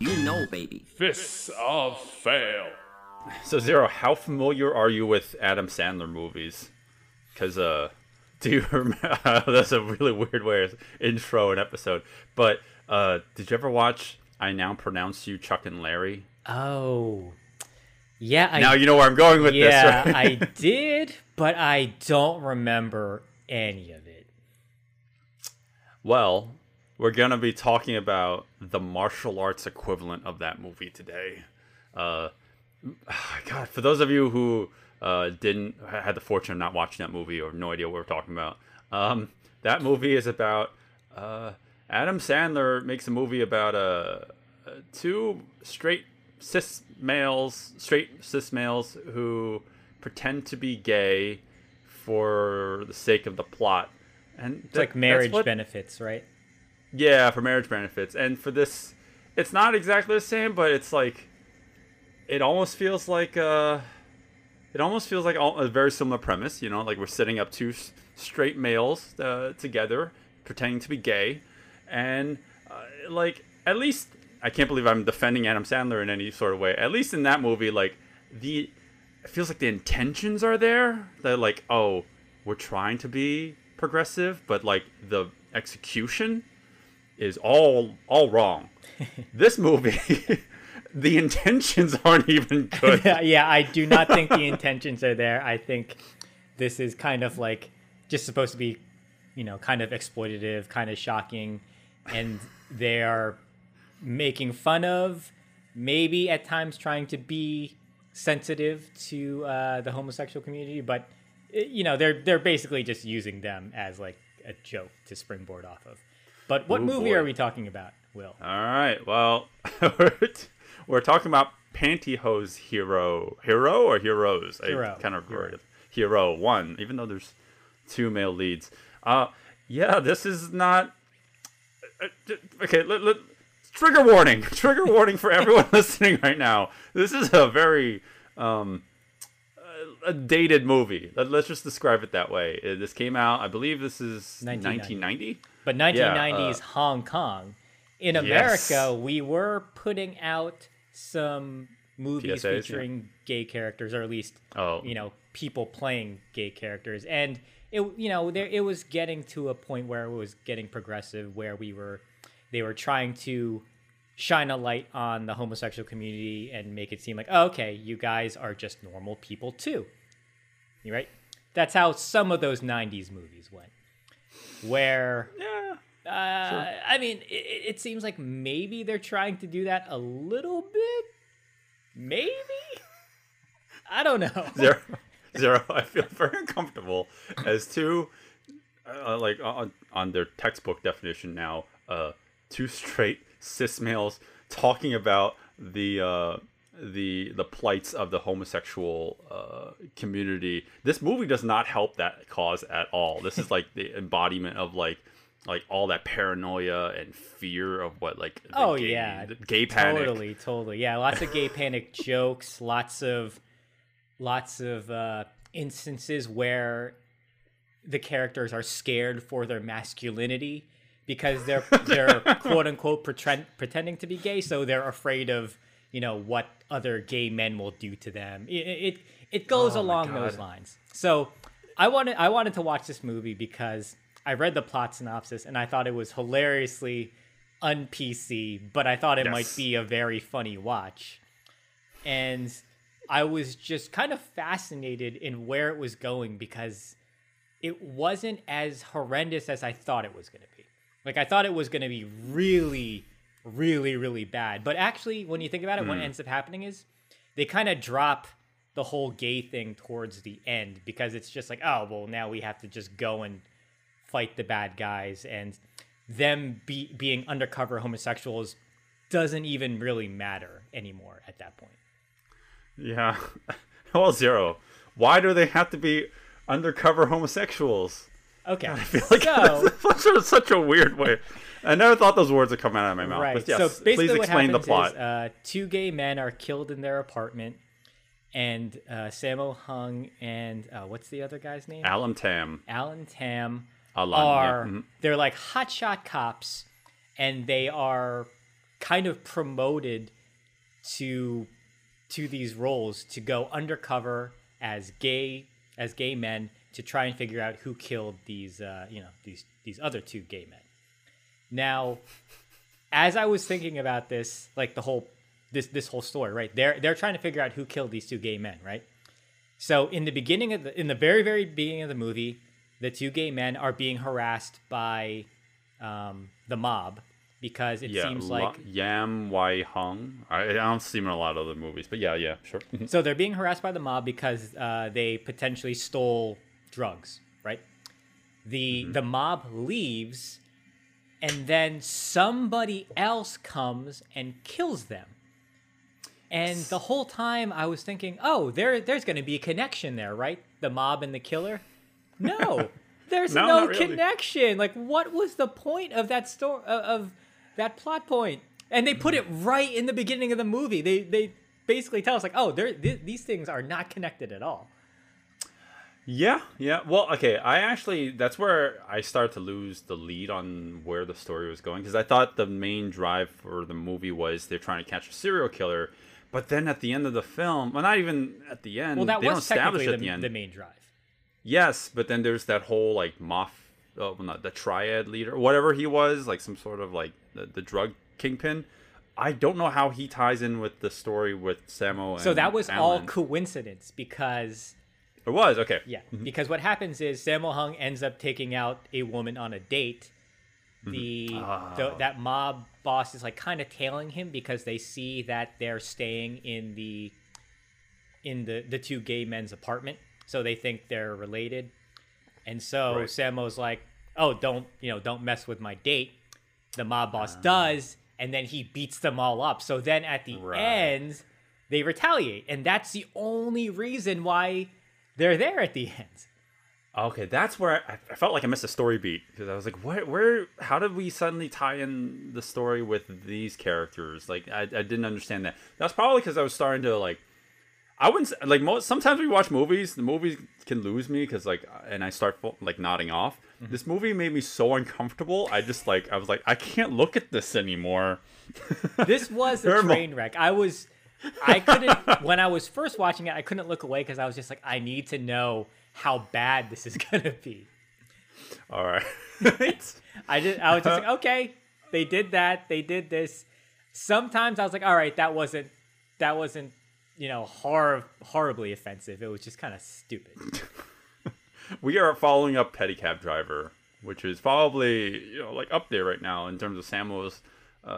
You know, baby. Fists of Fail. So Zero, how familiar are you with Adam Sandler movies? Because uh, do you remember? that's a really weird way of intro an episode. But uh, did you ever watch I Now Pronounce You Chuck and Larry? Oh. Yeah, I now you know where I'm going with yeah, this. Right? I did, but I don't remember any of it. Well, we're gonna be talking about the martial arts equivalent of that movie today. Uh, God, for those of you who uh, didn't had the fortune of not watching that movie or no idea what we're talking about, um, that movie is about uh, Adam Sandler makes a movie about uh, two straight cis males, straight cis males who pretend to be gay for the sake of the plot. And It's like marriage benefits, right? Yeah, for marriage benefits. And for this, it's not exactly the same, but it's like, it almost feels like, uh, it almost feels like a very similar premise. You know, like we're setting up two straight males uh, together, pretending to be gay, and uh, like at least I can't believe I'm defending Adam Sandler in any sort of way. At least in that movie, like the it feels like the intentions are there. That like, oh, we're trying to be progressive, but like the execution is all all wrong. this movie, the intentions aren't even good. yeah, I do not think the intentions are there. I think this is kind of like just supposed to be, you know, kind of exploitative, kind of shocking, and they are making fun of, maybe at times trying to be sensitive to uh, the homosexual community, but you know they're they're basically just using them as like a joke to springboard off of. But what Ooh, movie boy. are we talking about, Will? All right. Well, we're talking about Pantyhose Hero. Hero or Heroes? Hero. I kind of Hero. Hero. Hero one, even though there's two male leads. Uh, yeah, this is not. uh, Okay, let, let, trigger warning. Trigger warning for everyone listening right now. This is a very um, a dated movie. Let, us just describe it that way. Uh, This came out, I believe this is 1990. 1990. But Yeah, 1990s uh, Hong Kong. In yes. America, we were putting out some movies PSAs, yeah. featuring gay characters, or at least Oh. you know people playing gay characters, and it you know there it was getting to a point where it was getting progressive, where we were they were trying to shine a light on the homosexual community and make it seem like oh, okay, you guys are just normal people too. You right? That's how some of those 90s movies went. Where Yeah. uh, I mean, it, it seems like maybe they're trying to do that a little bit. Maybe. I don't know. zero zero i feel very uncomfortable as two uh, like on, on their textbook definition now uh two straight cis males talking about the uh the the plights of the homosexual uh, community. This movie does not help that cause at all. This is like the embodiment of like like all that paranoia and fear of what like the Oh gay, yeah, the gay panic. Totally, totally. Yeah, lots of gay panic jokes. Lots of, lots of uh, instances where the characters are scared for their masculinity because they're they're quote unquote pretend, pretending to be gay, so they're afraid of you know what other gay men will do to them. It it, it goes Oh along those lines. So I wanted I wanted to watch this movie because I read the plot synopsis and I thought it was hilariously un PC, but I thought it might be a very funny watch. And I was just kind of fascinated in where it was going because it wasn't as horrendous as I thought it was going to be. Like I thought it was going to be really really really bad. But actually when you think about it what hmm. ends up happening is they kind of drop the whole gay thing towards the end because it's just like oh well now we have to just go and fight the bad guys and them be, being undercover homosexuals doesn't even really matter anymore at that point Yeah. well, zero. Why do they have to be undercover homosexuals? Okay, I feel like so that's such a, such a weird way. I never thought those words would come out of my mouth. right. But yes, so basically, please what explain the happens plot. is uh, two gay men are killed in their apartment, and uh, Sammo Hung and uh, what's the other guy's name? Alan Tam. Alan Tam Alan, yeah, are mhm. they're like hotshot cops, and they are kind of promoted to to these roles to go undercover as gay as gay men to try and figure out who killed these uh, you know these these other two gay men. Now, as I was thinking about this, like the whole this this whole story, right? They're they're trying to figure out who killed these two gay men, right? So in the beginning of the in the very very beginning of the movie, the two gay men are being harassed by um, the mob because it Yeah, seems like Yam Wai Hung. I, I don't see him in a lot of other movies, but yeah, yeah, sure. so they're being harassed by the mob because uh, they potentially stole drugs, right? The Mm-hmm. the mob leaves, and then somebody else comes and kills them. And the whole time I was thinking, oh, there there's going to be a connection there, right? The mob and the killer. No, there's No, no, really. connection. Like, what was the point of that story of that plot point? And they put it right in the beginning of the movie. They they basically tell us like, oh, there th- these things are not connected at all. Yeah, yeah. Well, okay. I actually that's where I started to lose the lead on where the story was going because I thought the main drive for the movie was they're trying to catch a serial killer, but then at the end of the film, well, not even at the end. Well, that they don't establish at the, the end. the main drive. Yes, but then there's that whole like moth, oh, well, not the triad leader, whatever he was, like some sort of like the, the drug kingpin. I don't know how he ties in with the story with Sammo. And So that was all coincidence because It was okay. Yeah, because what happens is Sammo Hung ends up taking out a woman on a date. Mm-hmm. The, Ah. the that mob boss is like kind of tailing him because they see that they're staying in the in the the two gay men's apartment, so they think they're related. And so Right. Sammo's like, "Oh, don't you know? Don't mess with my date." The mob boss Ah. does, and then he beats them all up. So then at the Right. end, they retaliate, and that's the only reason why they're there at the end. Okay, that's where I, I felt like I missed a story beat because I was like, "Where? Where? How did we suddenly tie in the story with these characters?" Like, I, I didn't understand that. That's probably because I was starting to like. I wouldn't like most. Sometimes we watch movies. The movies can lose me because like, and I start like nodding off. Mm-hmm. This movie made me so uncomfortable. I just like I was like, I can't look at this anymore. This was a There are mo- train wreck. I was, I couldn't when I was first watching it. I couldn't look away because I was just like, I need to know how bad this is gonna be. All right. I just, I was just like, okay, they did that, they did this. Sometimes I was like, all right, that wasn't, that wasn't, you know, hor- horribly offensive. It was just kind of stupid. we are following up Pedicab Driver, which is probably you know like up there right now in terms of Sammo's uh,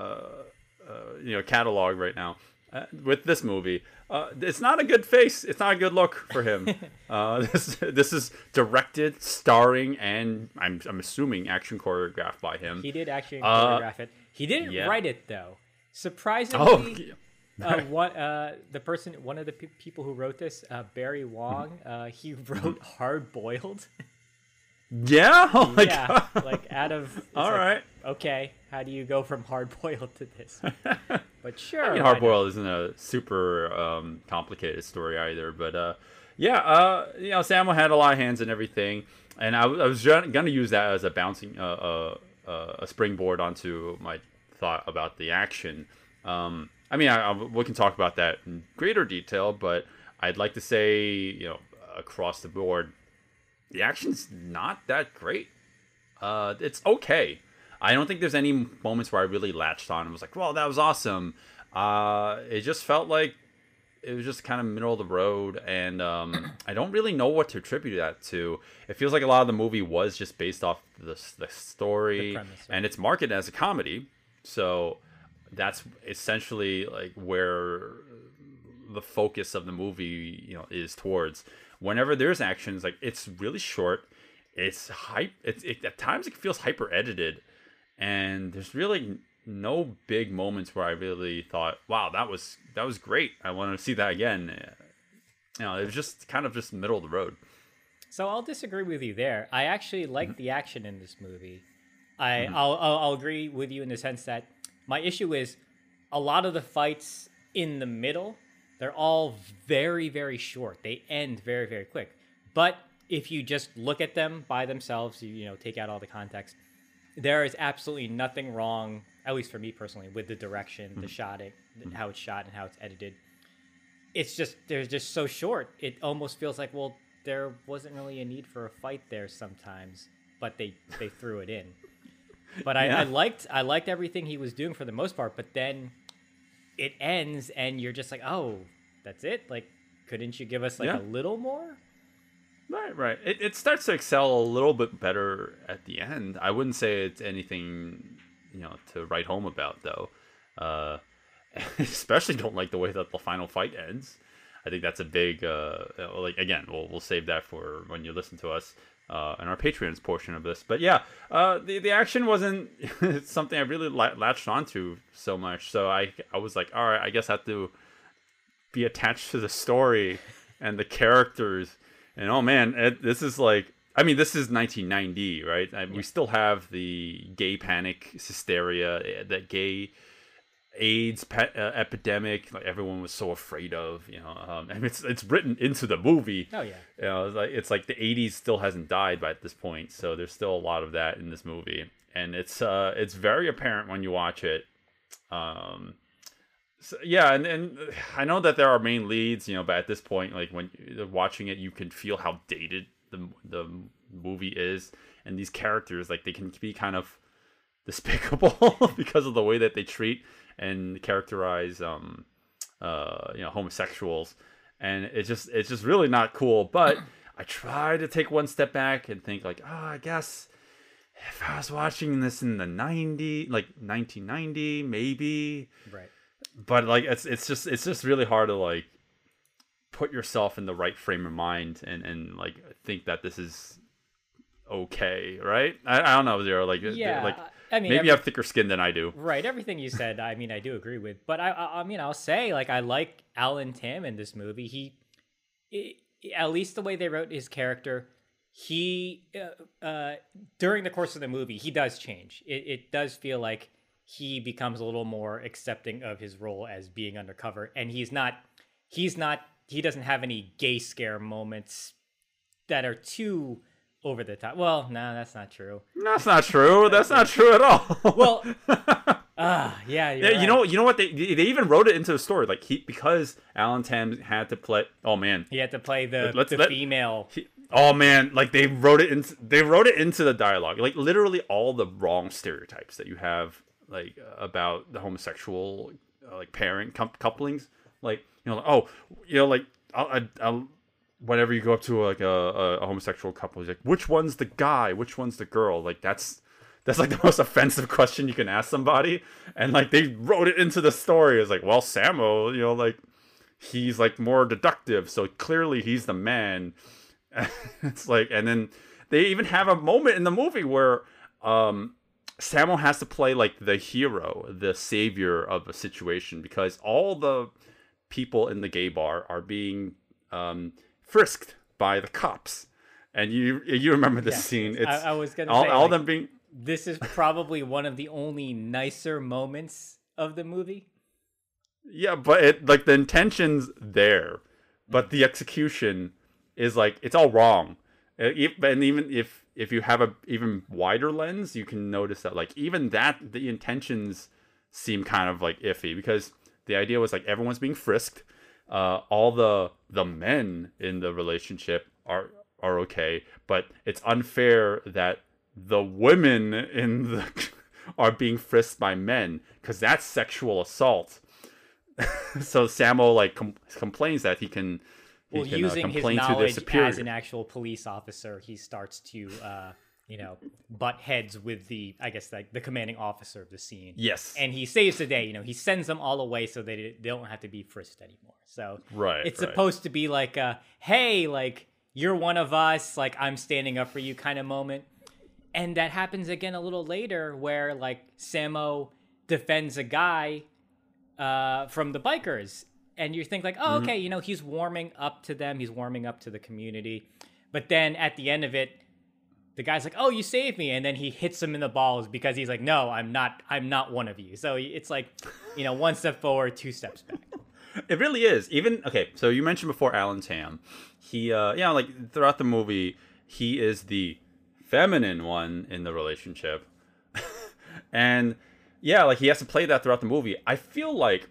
uh, you know catalog right now uh, with this movie. Uh, it's not a good face. It's not a good look for him. uh, this this is directed, starring, and I'm I'm assuming action choreographed by him. He did actually Uh, choreograph it. He didn't yeah. write it though. Surprisingly, Oh, uh, what uh, the person, one of the pe- people who wrote this, uh, Barry Wong, uh, he wrote Hard Boiled. yeah. Oh yeah, god. like out of. All like, right. Okay, how do you go from hard boiled to this? But sure, I mean, Hard? Boiled isn't a super um, complicated story either, but uh, yeah, uh, you know, Sammo had a lot of hands and everything, and I was gonna use that as a bouncing, uh, uh, uh, a springboard onto my thought about the action. Um, I mean, I, I, we can talk about that in greater detail, but I'd like to say, you know, across the board, the action's not that great. Uh, it's okay. I don't think there's any moments where I really latched on and was like, "Well, that was awesome." Uh, it just felt like it was just kind of middle of the road, and um, I don't really know what to attribute that to. It feels like a lot of the movie was just based off the the story, The premise, right. and it's marketed as a comedy, so that's essentially like where the focus of the movie you know is towards whenever there's actions like it's really short it's hype it's it, at times it feels hyper edited and there's really no big moments where I really thought, "Wow, that was that was great. I want to see that again." You know, it was just kind of just middle of the road. So I'll disagree with you there. I actually like Mm-hmm. the action in this movie. I I'll, I'll I'll agree with you in the sense that my issue is a lot of the fights in the middle they're all very very short. They end very very quick. But if you just look at them by themselves, you you know take out all the context, there is absolutely nothing wrong, at least for me personally, with the direction, the mm-hmm. shotting, mm-hmm. how it's shot, and how it's edited it's just they're just so short. It almost feels like well, there wasn't really a need for a fight there sometimes, but they they threw it in. But I, I liked I liked everything he was doing for the most part. But then it ends, and you're just like, oh, that's it. Like, couldn't you give us like Yeah. a little more? Right, right. It, it starts to excel a little bit better at the end. I wouldn't say it's anything, you know, to write home about though. Uh, especially don't like the way that the final fight ends. I think that's a big, uh, like again, we'll we'll save that for when you listen to us uh, in our Patreon's portion of this. But yeah, uh, the the action wasn't something I really la- latched onto so much. So I I was like, all right, I guess I have to be attached to the story and the characters. And oh man, it, this is like I mean, this is 1990, right? I, We still have the gay panic, hysteria, eh, that gay AIDS pa- uh, epidemic. Like everyone was so afraid of, you know. Um, and it's it's written into the movie. Oh yeah. You know, it's like it's like the '80s still hasn't died by at this point, so there's still a lot of that in this movie, and it's uh it's very apparent when you watch it. Um, so, yeah, and and I know that there are main leads, you know, but at this point, like when you're watching it, you can feel how dated the the movie is, and these characters, like they can be kind of despicable because of the way that they treat and characterize um uh you know homosexuals. And it's just it's just really not cool. But i try to take one step back and think like oh i guess if i was watching this in the 90 like 1990 maybe Right. But like it's it's just it's just really hard to like put yourself in the right frame of mind and and like think that this is okay right i, I don't know zero like Yeah. like I mean, maybe every- you have thicker skin than i do Right, everything you said, I mean, I do agree with. But I, I, I mean, I'll say, like, I like Alan Tam in this movie. He, i at least the way they wrote his character, he, uh, uh, during the course of the movie, he does change. It, it does feel like he becomes a little more accepting of his role as being undercover, and he's not, he's not, he doesn't have any gay scare moments that are too over the top. Well, no, that's not true. that's not true that's not true at all Well, ah, yeah, yeah, you know, you know what? They they even wrote it into the story, like he because Alan Tam had to play. Oh man, He had to play the, Let's- the let- female. He- oh man, like they wrote it into they wrote it into the dialogue, like literally all the wrong stereotypes that you have, like about the homosexual uh, like parent com- couplings, like you know, like, oh, you know, like I'll, I'll whenever you go up to like a, a, homosexual couple, like, which one's the guy, which one's the girl, like that's that's like the most offensive question you can ask somebody, and like they wrote it into the story. It's like, well, Sammo, you know, like he's like more deductive, so clearly he's the man. it's like, and then they even have a moment in the movie where um, Sammo has to play like the hero, the savior of a situation, because all the people in the gay bar are being um, frisked by the cops. And you you remember this Yes, scene? yes. I- I was gonna all, say, all like- them being This is probably one of the only nicer moments of the movie. Yeah, but it like the intention's there, but the execution is like it's all wrong. Uh, And even if if you have a even wider lens, you can notice that like even that the intentions seem kind of like iffy because the idea was like everyone's being frisked. Uh, all the the men in the relationship are are okay, but it's unfair that the women in the are being frisked by men because that's sexual assault so Sammo like com- complains that he can, Well, can uh, using his complain to their knowledge as an actual police officer, he starts to, uh, you know, butt heads with the, I guess, like the commanding officer of the scene. yes, And he saves the day. You know, he sends them all away so they they don't have to be frisked anymore. So Right, it's right. supposed to be like a, hey, like you're one of us, like I'm standing up for you kind of moment. And that happens again a little later where like Sammo defends a guy uh, from the bikers, and you think like, oh, okay, you know, he's warming up to them, he's warming up to the community, but then at the end of it, the guy's like, "Oh, you saved me," and then he hits him in the balls because he's like, "No, I'm not. I'm not one of you." So it's like, you know, one step forward, two steps back. It really is. Even okay, so you mentioned before Alan Tam. He uh you know, like throughout the movie, he is the feminine one in the relationship. and yeah, like he has to play that throughout the movie. I feel like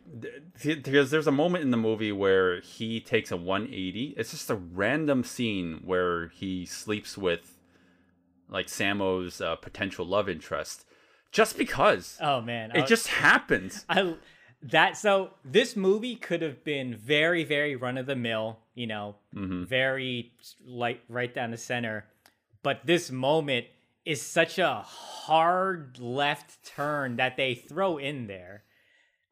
th- because there's a moment in the movie where he takes a 180. It's just a random scene where he sleeps with like Sammo's uh, potential love interest just because. Oh man, it just happens. I that so this movie could have been very very run of the mill, you know, very like right down the center, but this moment is such a hard left turn that they throw in there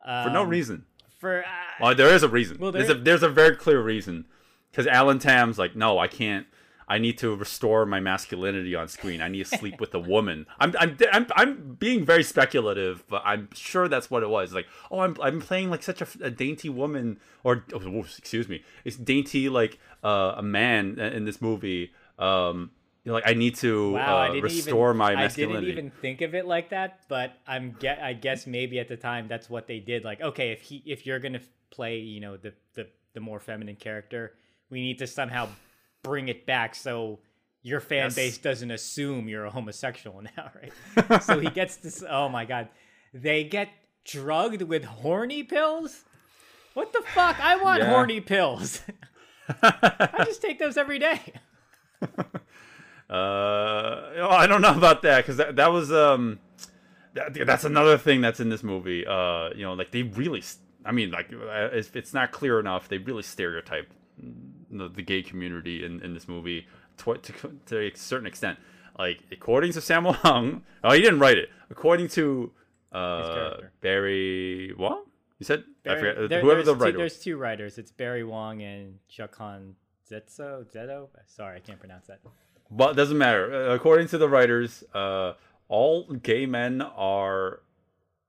for no Um, reason. for uh, Well, there is a reason. Well, there's there- a there's a very clear reason. Because Alan Tam's like, no, I can't. I need to restore my masculinity on screen. I need to sleep with a woman. I'm I'm I'm, I'm being very speculative, but I'm sure that's what it was. Like, oh, I'm I'm playing like such a, a dainty woman, or oh, excuse me, it's dainty like uh, a man in this movie. Um, you know, like I need to Wow, I uh, didn't restore even, my I didn't even think of it like that, but I'm get. I guess maybe at the time that's what they did. Like, okay, if he, if you're gonna play, you know, the the the more feminine character, we need to somehow bring it back so your fan Yes. base doesn't assume you're a homosexual now, right? so he gets this. Oh my god, they get drugged with horny pills. What the fuck? I want Yeah. horny pills. I just take those every day. Uh, oh, I don't know about that because that that was um, that, that's another thing that's in this movie. Uh, you know, like they really, I mean, like uh, if it's not clear enough, they really stereotype the, the gay community in, in this movie to, to to a certain extent. Like according to Sammo Hung, oh, he didn't write it. According to uh. Barry, Wong, you said? I forget. there- whoever the two, writer. was. There's two writers. It's Barry Wong and Jakan Zetso. Zeto. Sorry, I can't pronounce that. But it doesn't matter. Uh, according to the writers, uh, all gay men are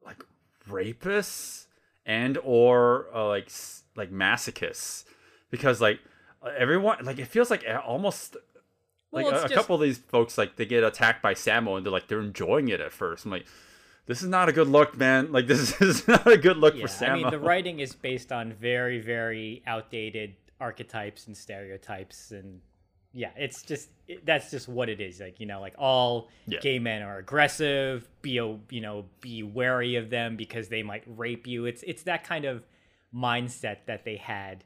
like rapists and or uh, like like masochists because like everyone like it feels like uh, almost like Well, a, a just- couple of these folks like they get attacked by Sammo and they're like they're enjoying it at first. I'm like, this is not a good look, man. Like this is not a good look Yeah, for Sammo. I mean the writing is based on very very outdated archetypes and stereotypes and yeah, it's just it, that's just what it is. Like you know, like all Yeah. gay men are aggressive. Be a, you know, be wary of them because they might rape you. It's it's that kind of mindset that they had.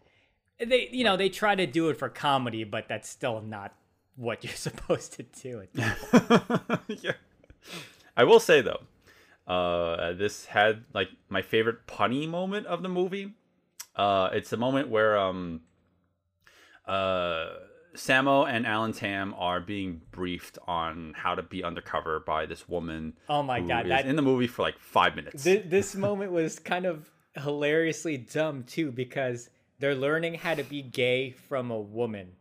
They you know they try to do it for comedy, but that's still not what you're supposed to do. It. yeah. I will say though, uh, this had like my favorite punny moment of the movie. Uh, it's a moment where um, uh, Sammo and Alan Tam are being briefed on how to be undercover by this woman. Oh my God, is that- in the movie for like five minutes. Th- this moment was kind of hilariously dumb too because they're learning how to be gay from a woman.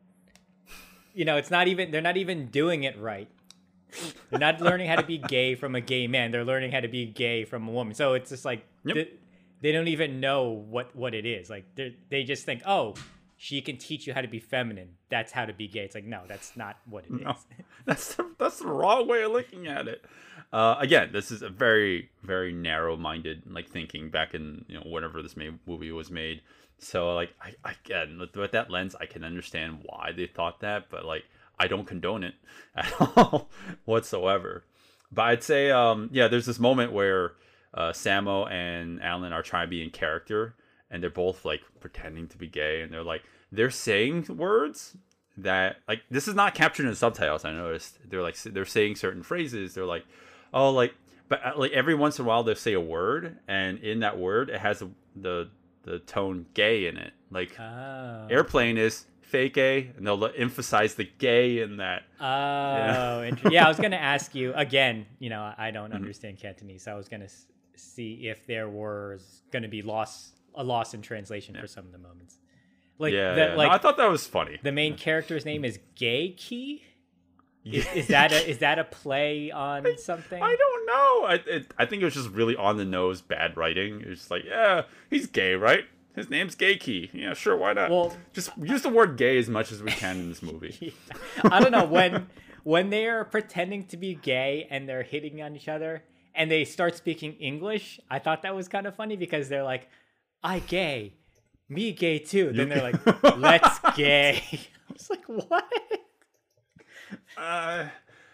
You know, it's not even they're not even doing it right. They're not learning how to be gay from a gay man. They're learning how to be gay from a woman. So it's just like Yep. th- they don't even know what what it is. Like they they just think, "Oh, she can teach you how to be feminine. That's how to be gay." It's like, "No, that's not what it is." No, that's the, that's the wrong way of looking at it. Uh, again, this is a very very narrow minded like thinking back in you know whenever this movie was made. So like I, I again with, with that lens, I can understand why they thought that, but like I don't condone it at all whatsoever. But I'd say um, yeah, there's this moment where uh, Sammo and Alan are trying to be in character, and they're both like pretending to be gay, and they're like they're saying words that like this is not captured in the subtitles. I noticed they're like they're saying certain phrases. They're like, oh, like but uh, like every once in a while they'll say a word, and in that word it has the the tone gay in it. Like Oh. airplane is fake gay, and they'll emphasize the gay in that. Oh, yeah. yeah. I was gonna ask you again. You know, I don't Mm-hmm. understand Cantonese, so I was gonna s- see if there was gonna be loss a loss in translation for some of the moments. Like, yeah, the, yeah. No, like I thought that was funny. the main character's name is Gay Key. Is, is that a is that a play on something? I don't know. I it, I think it was just really on the nose bad writing. It was just like, yeah, he's gay, right? His name's Gay Key. Yeah, sure, why not? Well- just use the word gay as much as we can in this movie. I don't know when when they are pretending to be gay and they're hitting on each other and they start speaking English. I thought that was kind of funny because they're like, "I gay, me gay too." Then they're like, "Let's gay." I was like, "What? Uh,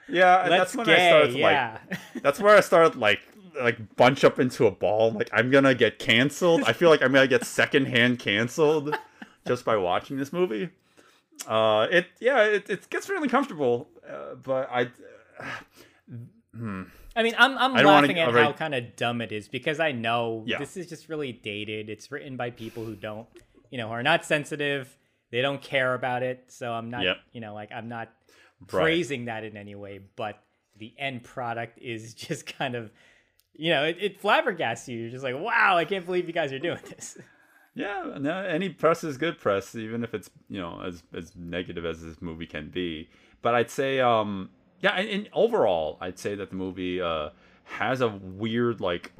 yeah, Let's that's when gay?" I started to, like. That's where I started like like bunch up into a ball. Like I'm gonna get canceled. I feel like I'm gonna get secondhand canceled just by watching this movie. Uh, it yeah, it, it gets really comfortable, uh, but I I mean, I'm I'm I don't wanna- laughing at how kind of dumb it is because I know Yeah. this is just really dated. It's written by people who don't, you know, are not sensitive. They don't care about it. So I'm not, Yep. you know, like I'm not Right. praising that in any way. But the end product is just kind of, you know, it, it flabbergasts you. You're just like, wow, I can't believe you guys are doing this. Yeah, no, any press is good press, even if it's you know as as negative as this movie can be. But I'd say, um, yeah, and, and overall, I'd say that the movie uh has a weird like,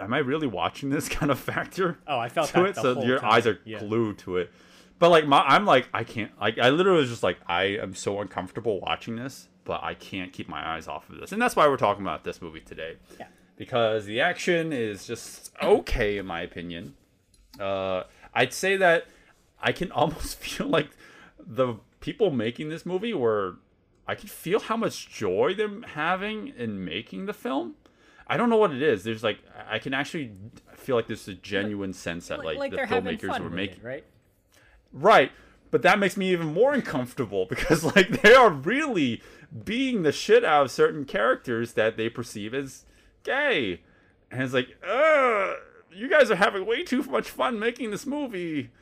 am I really watching this kind of factor? Oh, I felt to that it, so your time. eyes are Yeah. glued to it. But like my, I'm like I can't like I literally was just like I am so uncomfortable watching this, but I can't keep my eyes off of this, and that's why we're talking about this movie today. Yeah. Because the action is just okay in my opinion. Uh, I'd say that I can almost feel like the people making this movie were. I can feel how much joy they're having in making the film. I don't know what it is. There's like I can actually feel like there's a genuine sense that like, like the filmmakers were making it, right? Right. But that makes me even more uncomfortable because like they are really being the shit out of certain characters that they perceive as gay. And it's like, uh, you guys are having way too much fun making this movie.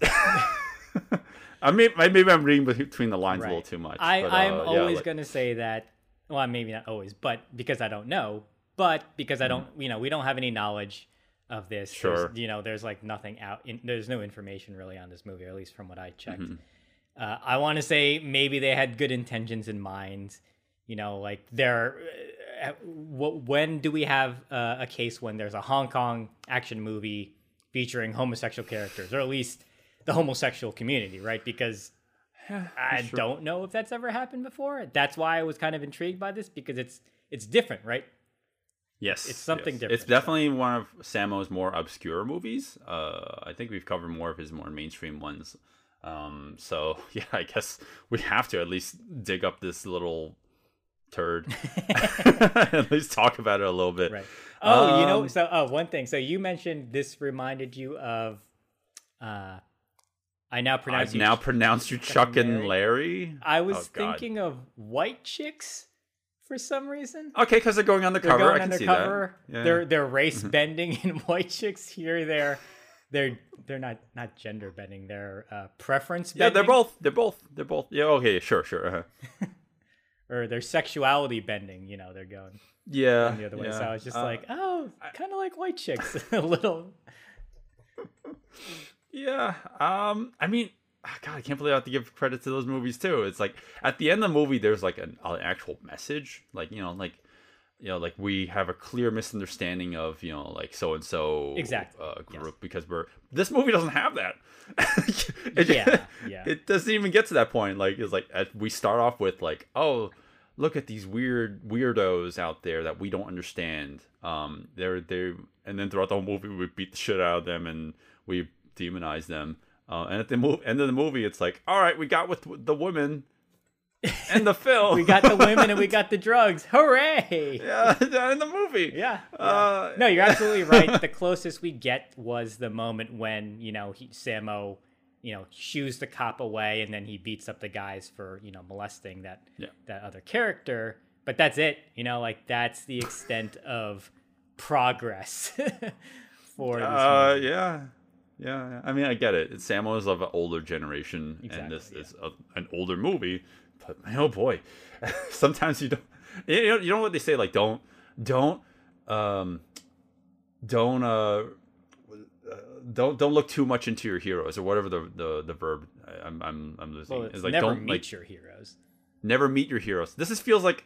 I mean, maybe I'm reading between the lines a little too much. I, but, I'm uh, yeah, always like- going to say that. Well, maybe not always, but because I don't know, but because I don't, you know, we don't have any knowledge of this. There's-. Sure. you know, there's like nothing out. In, there's no information really on this movie, or at least from what I checked. Mm-hmm. Uh, I want to say maybe they had good intentions in mind. You know, like they're. Uh, wh- when do we have uh, a case when there's a Hong Kong action movie featuring homosexual characters, or at least the homosexual community, right? Because I don't know if that's ever happened before. That's why I was kind of intrigued by this because it's it's different, right? Yes, It's something yes. different, It's definitely one of Sammo's more obscure movies. Uh, I think we've covered more of his more mainstream ones. Um, so yeah, I guess we have to at least dig up this little turd, at least talk about it a little bit. Right. Oh, you know, Um, so oh, one thing. So you mentioned this reminded you of uh I now pronounce I've you now pronounced you Chuck and Larry. I was Oh, thinking of white chicks for some reason. Okay, because they're going on the cover, They're undercover. going undercover. Yeah. They're they're race bending in white chicks. Here they're they're they're not not gender bending. They're uh, preference Bending. yeah, they're both. They're both. They're both. Yeah. Okay. Sure. Sure. Uh-huh. or their sexuality bending. You know, they're going Yeah. the other way. yeah. So I was just Uh, like, oh, kind of like white chicks a little. Yeah. Um. I mean, God, I can't believe I have to give credit to those movies too. It's like at the end of the movie, there's like an, an actual message. Like you know, like you know, like we have a clear misunderstanding of you know, like so and so Exactly, uh, yes. group because we're this movie doesn't have that. it, Yeah, yeah. It doesn't even get to that point. Like it's like we start off with like, oh, look at these weird weirdos out there that we don't understand. Um, they're they and then throughout the whole movie we beat the shit out of them and we demonize them. Uh, and at the move end of the movie, it's like, all right, we got with the women and the film. we got the women and we got the drugs. Hooray! yeah, in the movie. Yeah. Uh, No, you're absolutely right. The closest we get was the moment when you know he, Sammo, you know, shoos the cop away, and then he beats up the guys for you know molesting that Yeah. that other character. But that's it. You know, like that's the extent of progress for this Uh, yeah. Yeah, yeah. I mean, I get it. It's Sammo is of an older generation, and this Exactly, is a, an older movie. But man, oh boy, sometimes you don't. You know, you know what they say? Like, don't, don't, um, don't, uh, don't, don't look too much into your heroes or whatever the the, the verb. I'm, I'm, I'm losing. Well, it's it's like never don't meet like your heroes. never meet your heroes. This is feels like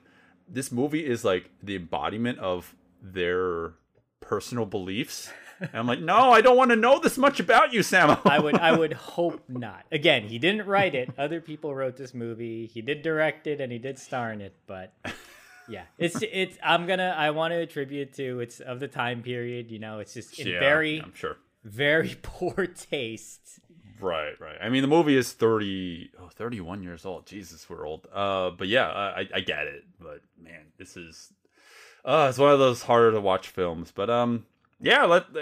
this movie is like the embodiment of their personal beliefs. And I'm like, no, I don't want to know this much about you, Sammo. I would I would hope not. Again, he didn't write it. Other people wrote this movie. He did direct it and he did star in it, but yeah. It's it's I'm to I want to attribute to it's of the time period, you know, it's just in Yeah, very I'm sure. very poor taste. Right, right. I mean, the movie is 30, oh, 31 years old. Jesus, we're old. Uh, but yeah, I, I get it. But man, this is, uh, it's one of those harder to watch films. But um, yeah. Let uh,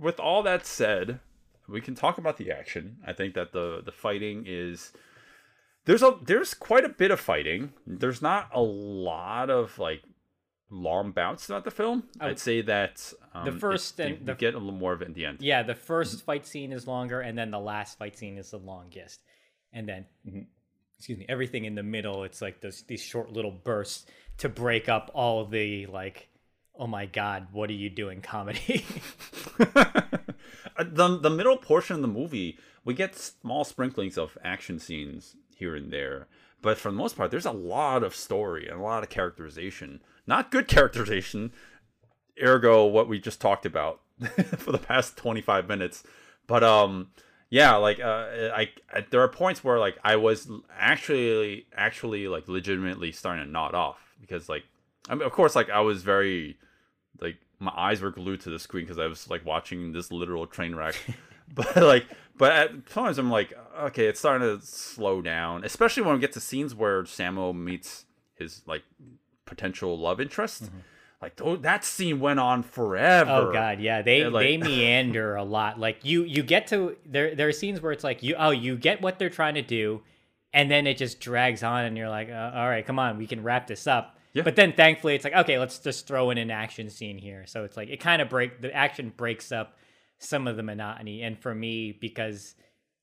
with all that said, we can talk about the action. I think that the the fighting is there's a there's quite a bit of fighting. There's not a lot of like long bouts throughout the film. I'd say that um, The first it- and you the- get a little more of it in the end. Yeah, the first fight scene is longer, and then the last fight scene is the longest, and then excuse me, everything in the middle. It's like those these short little bursts to break up all the like, oh my god, what are you doing, comedy? Uh, the the middle portion of the movie, we get small sprinklings of action scenes here and there, but for the most part, there's a lot of story and a lot of characterization. Not good characterization, ergo what we just talked about for the past 25 minutes. But um, yeah, like uh, I, I there are points where like I was actually actually like legitimately starting to nod off because like I mean, of course like I was very like my eyes were glued to the screen because I was like watching this literal train wreck. but like, but at times I'm like, okay, it's starting to slow down, especially when we get to scenes where Sammo meets his like potential love interest. Like oh, that scene went on forever. oh god, yeah, they like- they meander a lot. Like you you get to there there are scenes where it's like you oh you get what they're trying to do, and then it just drags on, and you're like, uh, all right, come on, we can wrap this up. Yeah. But then thankfully it's like okay, let's just throw in an action scene here. So it's like it kind of break the action breaks up some of the monotony, and for me because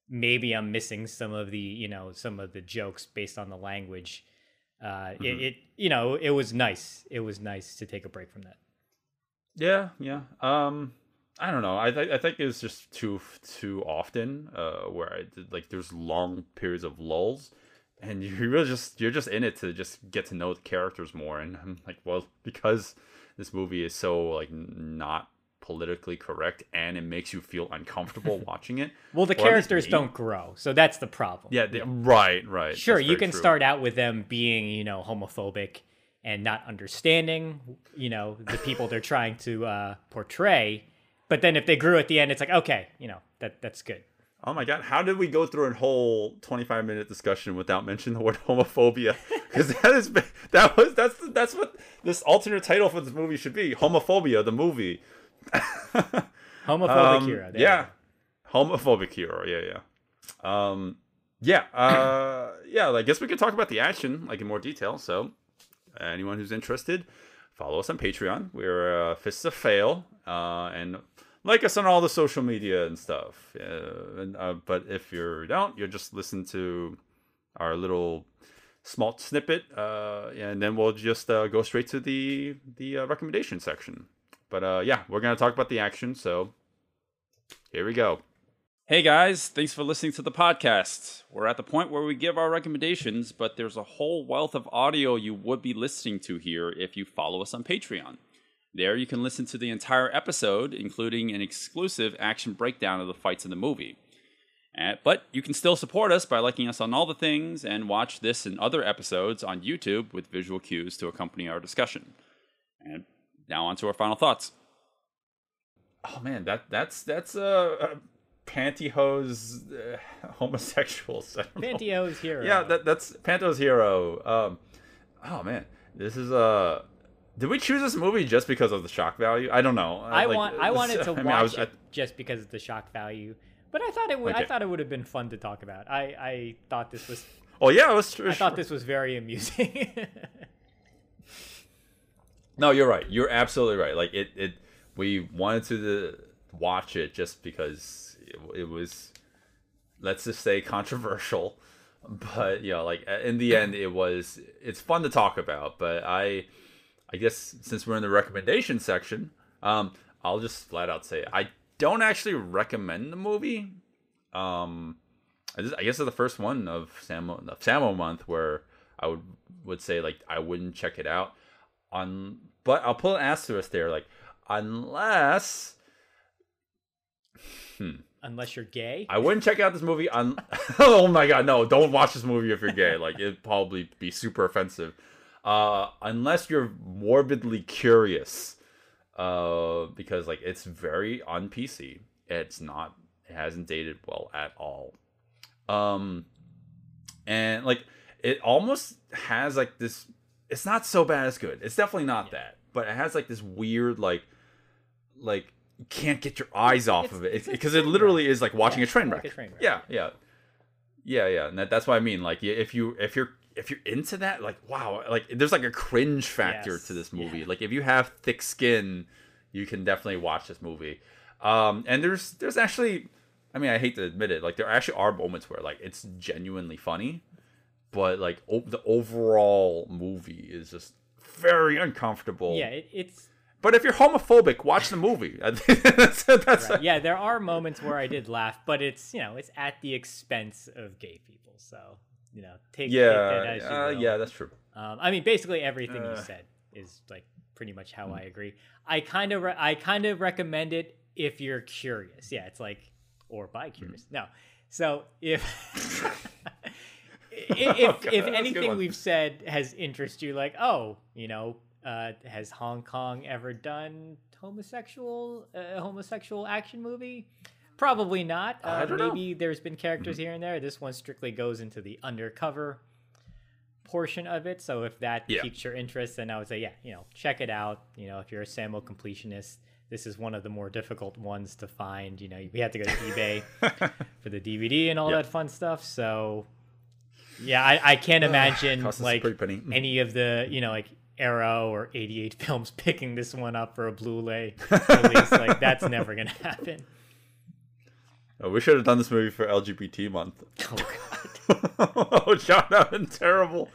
maybe I'm missing some of the you know some of the jokes based on the language. Uh, it, it you know it was nice. It was nice to take a break from that. Yeah, yeah. Um, I don't know. I th- I think it was just too too often uh, where I did, like there's long periods of lulls, and you really just you're just in it to just get to know the characters more. And I'm like, well, because this movie is so like not politically correct, and it makes you feel uncomfortable watching it. Well, the or at least characters don't grow, so that's the problem. Yeah, they, right, right. sure, That's you can true. start out with them being, you know, homophobic and not understanding, you know, the people they're trying to uh, portray. But then if they grew at the end, it's like, okay, you know, that that's good. Oh my god, how did we go through a whole 25 minute discussion without mentioning the word homophobia? Because that is that was that's that's what this alternate title for this movie should be. Homophobia, the movie. Homophobic Um, hero. yeah. Homophobic hero, yeah, yeah. Um yeah, uh yeah, I guess we could talk about the action like in more detail. So anyone who's interested, follow us on Patreon. We're uh, Fists of Fail, uh, and like us on all the social media and stuff. Uh, and, uh, but if you don't, you'll just listen to our little small snippet, uh, and then we'll just uh, go straight to the the uh, recommendation section. But uh, yeah, we're gonna talk about the action. So here we go. Hey guys, thanks for listening to the podcast. We're at the point where we give our recommendations, but there's a whole wealth of audio you would be listening to here if you follow us on Patreon. There you can listen to the entire episode, including an exclusive action breakdown of the fights in the movie. Uh, but you can still support us by liking us on all the things and watch this and other episodes on YouTube with visual cues to accompany our discussion. And now on to our final thoughts. Oh man, that that's that's a, uh pantyhose uh, homosexuals. I know. Pantyhose hero. Yeah, that, that's Panto's hero. Um, oh man, this is Uh, did we choose this movie just because of the shock value? I don't know. I Like, want. I wanted to I watch mean, I was- it just because of the shock value. But I thought it would. I thought it would have been fun to talk about. I. I thought this was. oh yeah, it was. I thought this was very amusing. No, you're right. You're absolutely right. Like it, it we wanted to the, watch it just because it, it was, let's just say, controversial. But you know, like uh, in the end, it was. It's fun to talk about. But I, I guess since we're in the recommendation section, um, I'll just flat out say I don't actually recommend the movie. Um, I, just, I guess it's the first one of Sammo of Sammo month where I would would say like I wouldn't check it out. On but I'll put an asterisk there, like unless Unless you're gay. I wouldn't check out this movie on. oh my god, no! Don't watch this movie if you're gay. Like it'd probably be super offensive. Uh, unless you're morbidly curious, uh, because like it's very on PC. It's not. It hasn't dated well at all. Um, and like it almost has like this. It's not so bad as good. It's definitely not that, but it has like this weird like, like you can't get your eyes off It's- of it because it literally wreck. is like watching Yeah, a train like wreck. a train wreck. Yeah, yeah, yeah, yeah. And that, that's what I mean. Like, if you if you're if you're into that, like, wow, like there's like a cringe factor Yes, to this movie. yeah. Like, if you have thick skin, you can definitely watch this movie. Um, and there's there's actually, I mean, I hate to admit it, like there actually are moments where like it's genuinely funny, but like o- the overall movie is just very uncomfortable. Yeah, it, it's But if you're homophobic, watch the movie. That's, that's right. yeah. There are moments where I did laugh, but it's you know it's at the expense of gay people. So you know take, take yeah, that you uh, yeah, that's true. Um, I mean, basically everything you Uh. said is like pretty much how I agree. I kind of re- I kind of recommend it if you're curious. Yeah, it's like or by curious. No, so if if if, Okay, if that's a good anything we've said has interest you, like oh, you know, uh, has Hong Kong ever done homosexual uh, homosexual action movie? Probably not. Uh, don't know. maybe there's been characters here and there. This one strictly goes into the undercover portion of it. So if that Yeah. piques your interest, then I would say, yeah, you know, check it out. You know, if you're a Sammo completionist, this is one of the more difficult ones to find. You know, we have to go to eBay for the DVD and all Yeah. that fun stuff. So yeah, I, I can't imagine like penny. Mm. any of the you know like Arrow or 88 films picking this one up for a Blu-ray release. like that's never gonna happen. Oh, we should have done this movie for LGBT month. Oh god. oh, John, that been terrible.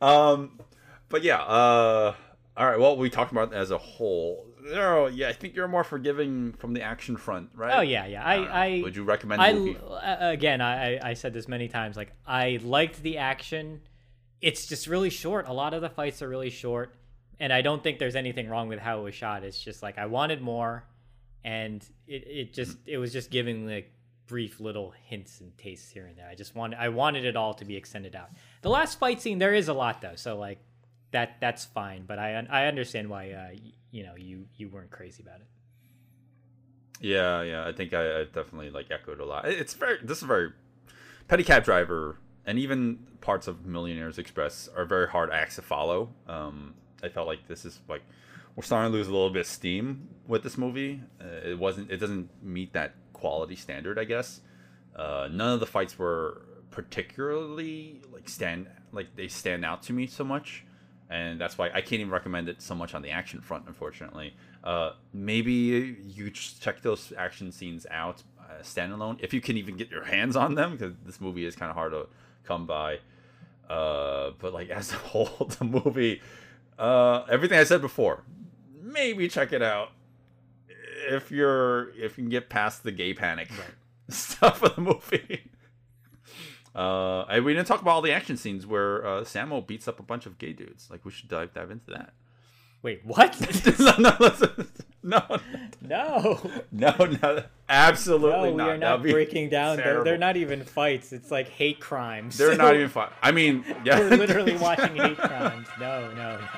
Um, but yeah. Uh, all right. Well, we talked about it as a whole. Oh, yeah. I think you're more forgiving from the action front, right? Oh yeah, yeah. I, don't. I would you recommend I movie? uh, again, I I- I said this many times. Like I liked the action. It's just really short. A lot of the fights are really short, and I don't think there's anything wrong with how it was shot. It's just like I wanted more, and it it just it was just giving like brief little hints and tastes here and there. I just wanted I wanted it all to be extended out. The last fight scene there is a lot though, so like that that's fine. But I I understand why uh you know you you weren't crazy about it. Yeah, yeah. I think I, I definitely like echoed a lot. It's very. This is very. Pedicab Driver and even parts of Millionaires Express are very hard acts to follow. Um, I felt like this is like we're starting to lose a little bit of steam with this movie. Uh, it wasn't. It doesn't meet that quality standard, I guess. Uh, none of the fights were particularly like stand like they stand out to me so much and that's why I can't even recommend it so much on the action front, unfortunately. Uh, maybe you check those action scenes out uh, standalone if you can even get your hands on them, because this movie is kind of hard to come by. Uh, but like as a whole, the movie, uh, everything I said before, maybe check it out if you're if you can get past the gay panic stuff of the movie. Uh, we didn't talk about all the action scenes where uh, Sammo beats up a bunch of gay dudes. Like we should dive dive into that. Wait, what? no, no, no, no. no, no, absolutely No, we not. are not breaking down. They're, they're not even fights. It's like hate crimes. They're not even fun. I mean, yeah, We're literally watching hate crimes. No, no, no.